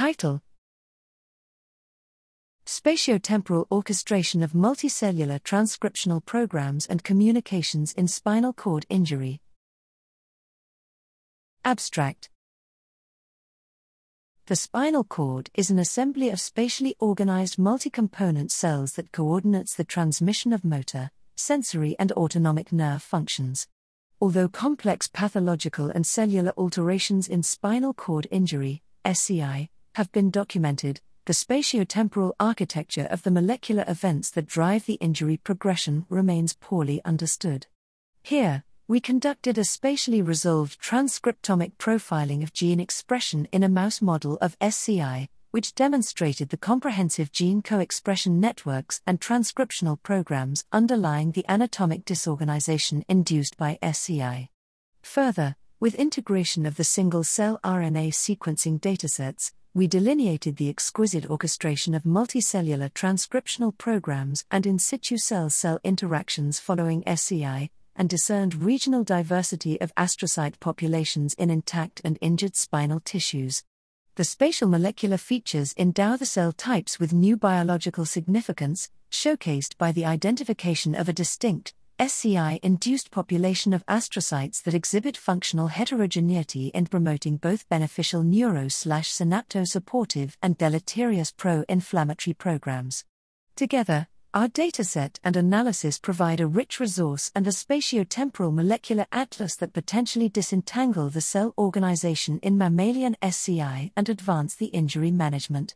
Title Spatiotemporal Orchestration of Multicellular Transcriptional Programs and Communications in Spinal Cord Injury. Abstract The spinal cord is an assembly of spatially organized multi component cells that coordinates the transmission of motor, sensory, and autonomic nerve functions. Although complex pathological and cellular alterations in spinal cord injury, SCI, have been documented, the spatiotemporal architecture of the molecular events that drive the injury progression remains poorly understood. Here, we conducted a spatially resolved transcriptomic profiling of gene expression in a mouse model of SCI, which demonstrated the comprehensive gene co expression networks and transcriptional programs underlying the anatomic disorganization induced by SCI. Further, with integration of the single cell RNA sequencing datasets, we delineated the exquisite orchestration of multicellular transcriptional programs and in situ cell cell interactions following SCI, and discerned regional diversity of astrocyte populations in intact and injured spinal tissues. The spatial molecular features endow the cell types with new biological significance, showcased by the identification of a distinct, SCI induced population of astrocytes that exhibit functional heterogeneity in promoting both beneficial neuro synapto-supportive and deleterious pro inflammatory programs. Together, our dataset and analysis provide a rich resource and a spatiotemporal molecular atlas that potentially disentangle the cell organization in mammalian SCI and advance the injury management.